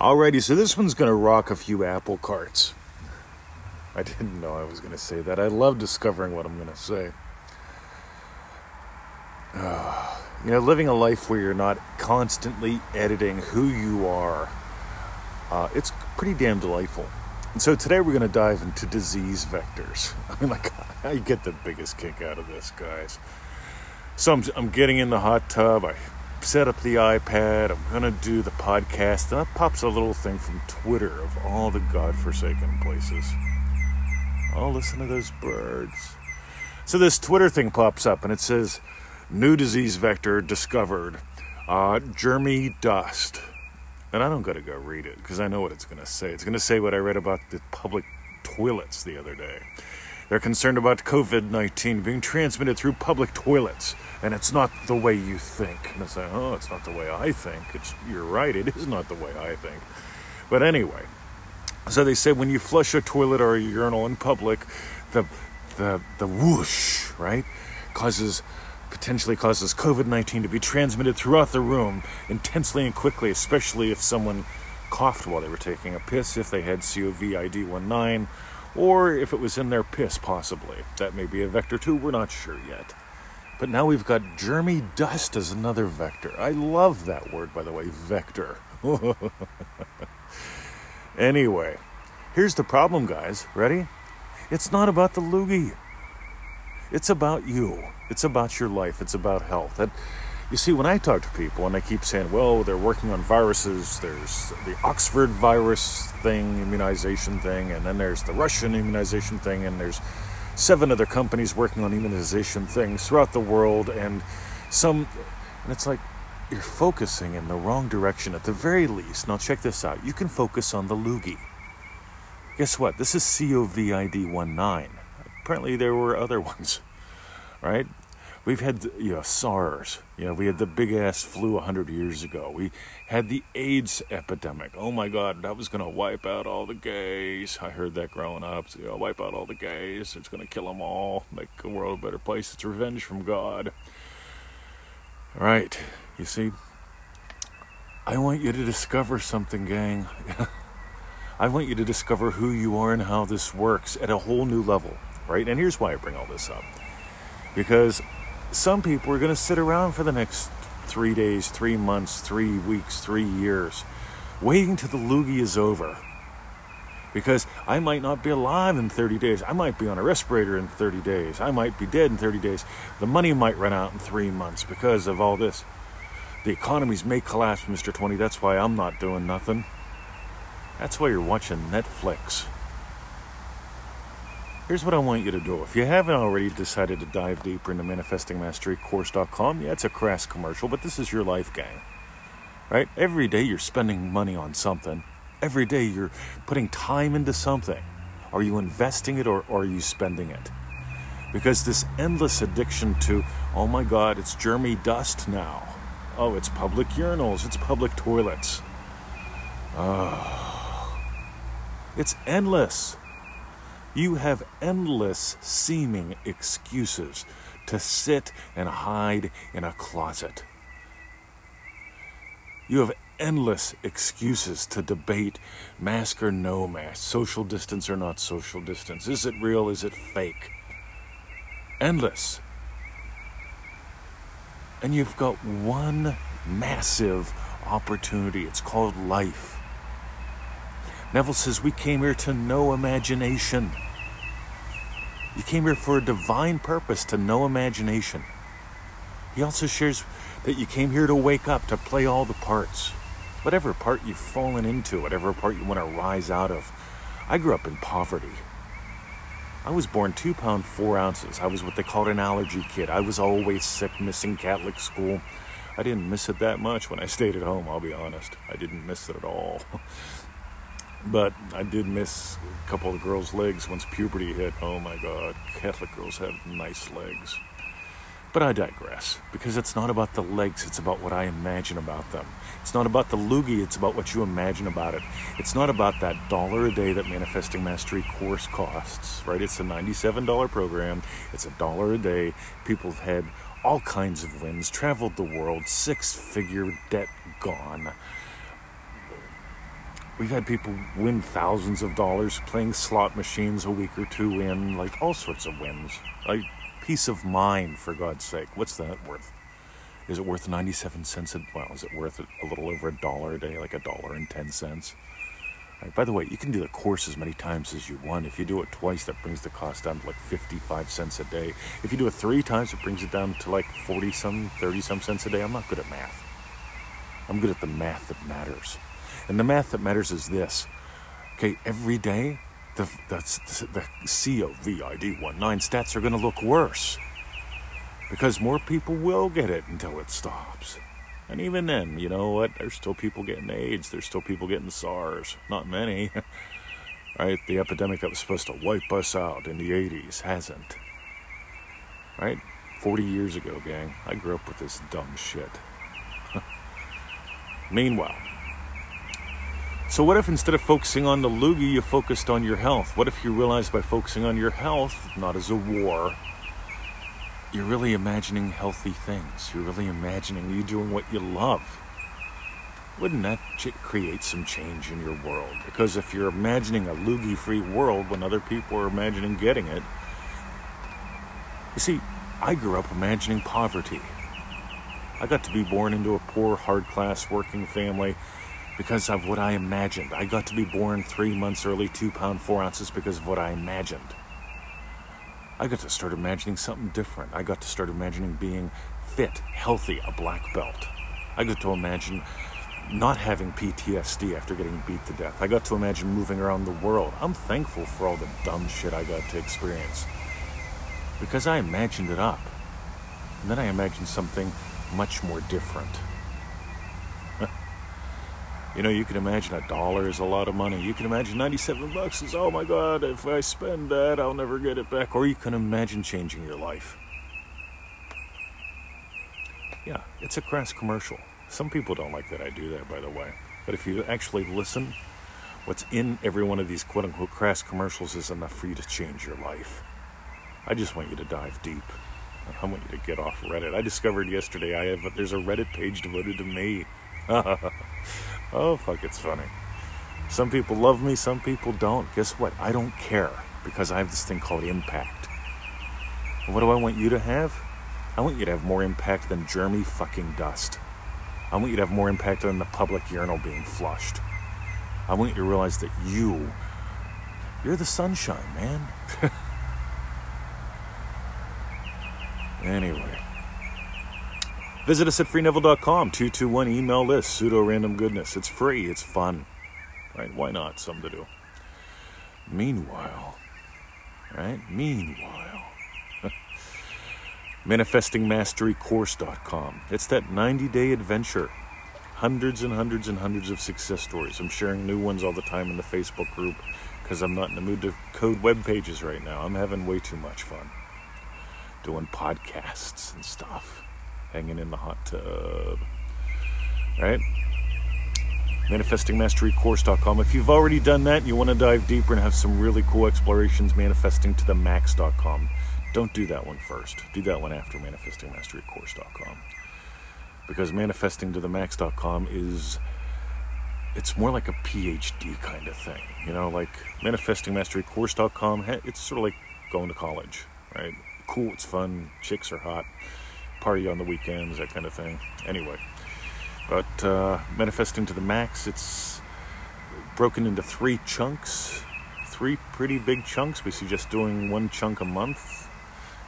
Alrighty, so this one's gonna rock a few apple carts. I didn't know I was gonna say that. I love discovering what I'm gonna say. Uh, you know, living a life where you're not constantly editing who you are, uh, it's pretty damn delightful. And so today we're to dive into disease vectors. I mean, like, I get the biggest kick out of this, guys. So I'm, I'm getting in the hot tub. I set up the iPad. I'm going to do the podcast. And up pops a little thing from Twitter of all the godforsaken places. Oh, listen to those birds. So this Twitter thing pops up and it says, New disease vector discovered. Uh, germy dust. And I don't got to go read it because I know what it's going to say. It's going to say what I read about the public toilets the other day. They're concerned about COVID 19 being transmitted through public toilets, and it's not the way you think. And I say, oh, it's not the way I think. It's, you're right, it is not the way I think. But anyway, so they say when you flush a toilet or a urinal in public, the, the, the whoosh, right, causes potentially causes COVID 19 to be transmitted throughout the room intensely and quickly, especially if someone coughed while they were taking a piss, if they had COVID 19, or if it was in their piss, possibly. That may be a vector too, we're not sure yet. But now we've got germy dust as another vector. I love that word, by the way, vector. anyway, here's the problem, guys. Ready? It's not about the loogie. It's about you. It's about your life. It's about health. You see, when I talk to people and they keep saying, well, they're working on viruses, there's the Oxford virus thing, immunization thing, and then there's the Russian immunization thing, and there's seven other companies working on immunization things throughout the world, and some, and it's like, you're focusing in the wrong direction at the very least. Now, check this out. You can focus on the loogie. Guess what? This is COVID 19. Apparently, there were other ones, right? We've had, you know, SARS. You know, we had the big ass flu 100 years ago. We had the AIDS epidemic. Oh my God, that was going to wipe out all the gays. I heard that growing up. So, you know, wipe out all the gays. It's going to kill them all, make the world a better place. It's revenge from God. All right, you see, I want you to discover something, gang. I want you to discover who you are and how this works at a whole new level right? And here's why I bring all this up. Because some people are going to sit around for the next three days, three months, three weeks, three years, waiting till the loogie is over. Because I might not be alive in 30 days. I might be on a respirator in 30 days. I might be dead in 30 days. The money might run out in three months because of all this. The economies may collapse, Mr. 20. That's why I'm not doing nothing. That's why you're watching Netflix. Here's what I want you to do. If you haven't already decided to dive deeper into manifestingmasterycourse.com, yeah, it's a crass commercial, but this is your life gang. Right? Every day you're spending money on something. Every day you're putting time into something. Are you investing it or, are you spending it? Because this endless addiction to, oh my God, it's germy dust now. Oh, it's public urinals, it's public toilets. Oh, it's endless. You have endless seeming excuses to sit and hide in a closet. You have endless excuses to debate mask or no mask, social distance or not social distance. Is it real? Is it fake? Endless. And you've got one massive opportunity. It's called life. Neville says, We came here to know imagination. You came here for a divine purpose to know imagination. He also shares that you came here to wake up, to play all the parts. Whatever part you've fallen into, whatever part you want to rise out of. I grew up in poverty. I was born two pound four ounces. I was what they called an allergy kid. I was always sick, missing Catholic school. I didn't miss it that much when I stayed at home, I'll be honest. I didn't miss it at all. But I did miss a couple of girls' legs once puberty hit. Oh my God, Catholic girls have nice legs. But I digress, because it's not about the legs, it's about what I imagine about them. It's not about the loogie, it's about what you imagine about it. It's not about that dollar a day that Manifesting Mastery course costs, right? It's a $97 program, it's a dollar a day. People have had all kinds of wins, traveled the world, six figure debt gone We've had people win thousands of dollars playing slot machines a week or two in, like all sorts of wins. Like peace of mind, for God's sake. What's that worth? Is it worth 97 cents? A, well, is it worth a little over a dollar a day, like a dollar and 10 cents? Right, by the way, you can do the course as many times as you want. If you do it twice, that brings the cost down to like 55 cents a day. If you do it three times, it brings it down to like 40 some, 30 some cents a day. I'm not good at math. I'm good at the math that matters. And the math that matters is this. Okay, every day, the, the, the COVID 19 stats are going to look worse. Because more people will get it until it stops. And even then, you know what? There's still people getting AIDS. There's still people getting SARS. Not many. right? The epidemic that was supposed to wipe us out in the 80s hasn't. Right? 40 years ago, gang, I grew up with this dumb shit. Meanwhile, so what if instead of focusing on the loogie, you focused on your health? What if you realized by focusing on your health, not as a war, you're really imagining healthy things. You're really imagining you doing what you love. Wouldn't that create some change in your world? Because if you're imagining a loogie free world when other people are imagining getting it, you see, I grew up imagining poverty. I got to be born into a poor, hard class working family because of what I imagined. I got to be born three months early, two pound, four ounces because of what I imagined. I got to start imagining something different. I got to start imagining being fit, healthy, a black belt. I got to imagine not having PTSD after getting beat to death. I got to imagine moving around the world. I'm thankful for all the dumb shit I got to experience because I imagined it up. And then I imagined something much more different. You know, you can imagine a dollar is a lot of money. You can imagine 97 bucks is, oh my God, if I spend that, I'll never get it back. Or you can imagine changing your life. Yeah, it's a crass commercial. Some people don't like that I do that, by the way. But if you actually listen, what's in every one of these quote unquote crass commercials is enough for you to change your life. I just want you to dive deep. I want you to get off Reddit. I discovered yesterday I have there's a Reddit page devoted to me. Oh, fuck, it's funny. Some people love me, some people don't. Guess what? I don't care because I have this thing called impact. And what do I want you to have? I want you to have more impact than Jeremy fucking dust. I want you to have more impact than the public urinal being flushed. I want you to realize that you, you're the sunshine, man. anyway. Visit us at freeneville.com, 221 email list, pseudo random goodness. It's free, it's fun. Right? Why not? Something to do. Meanwhile, right? Meanwhile, manifestingmasterycourse.com. It's that 90 day adventure. Hundreds and hundreds and hundreds of success stories. I'm sharing new ones all the time in the Facebook group because I'm not in the mood to code web pages right now. I'm having way too much fun doing podcasts and stuff hanging in the hot tub. Right? ManifestingMasteryCourse.com. If you've already done that and you want to dive deeper and have some really cool explorations, manifestingtothemax.com. Don't do that one first. Do that one after manifestingmasterycourse.com. Because manifestingtothemax.com is it's more like a PhD kind of thing. You know, like manifestingmasterycourse.com, it's sort of like going to college, right? Cool, it's fun, chicks are hot party on the weekends, that kind of thing. Anyway, but uh, manifesting to the max, it's broken into three chunks, three pretty big chunks. We suggest doing one chunk a month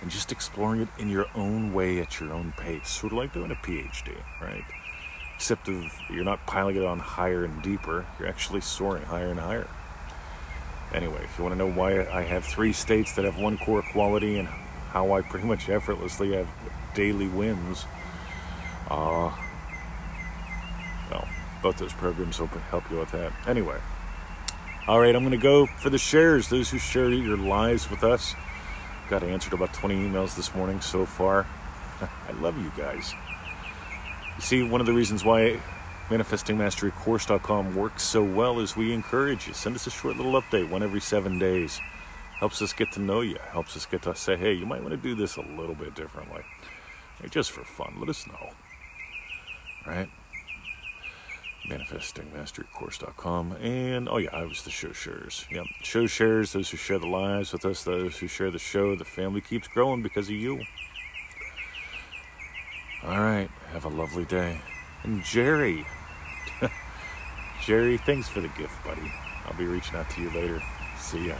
and just exploring it in your own way at your own pace, sort of like doing a PhD, right? Except of you're not piling it on higher and deeper; you're actually soaring higher and higher. Anyway, if you want to know why I have three states that have one core quality and how I pretty much effortlessly have daily wins. Uh, well, both those programs will help you with that. Anyway, all right, I'm going to go for the shares. Those who share your lives with us. Got answered about 20 emails this morning so far. I love you guys. You see, one of the reasons why ManifestingMasteryCourse.com works so well is we encourage you. Send us a short little update, one every seven days. Helps us get to know you. Helps us get to say, hey, you might want to do this a little bit differently just for fun. Let us know. Right? manifestingmasterycourse.com. And oh, yeah, I was the show sharers. Yep. Show sharers, those who share the lives with us, those who share the show. The family keeps growing because of you. All right. Have a lovely day. And Jerry, Jerry, thanks for the gift, buddy. I'll be reaching out to you later. See ya.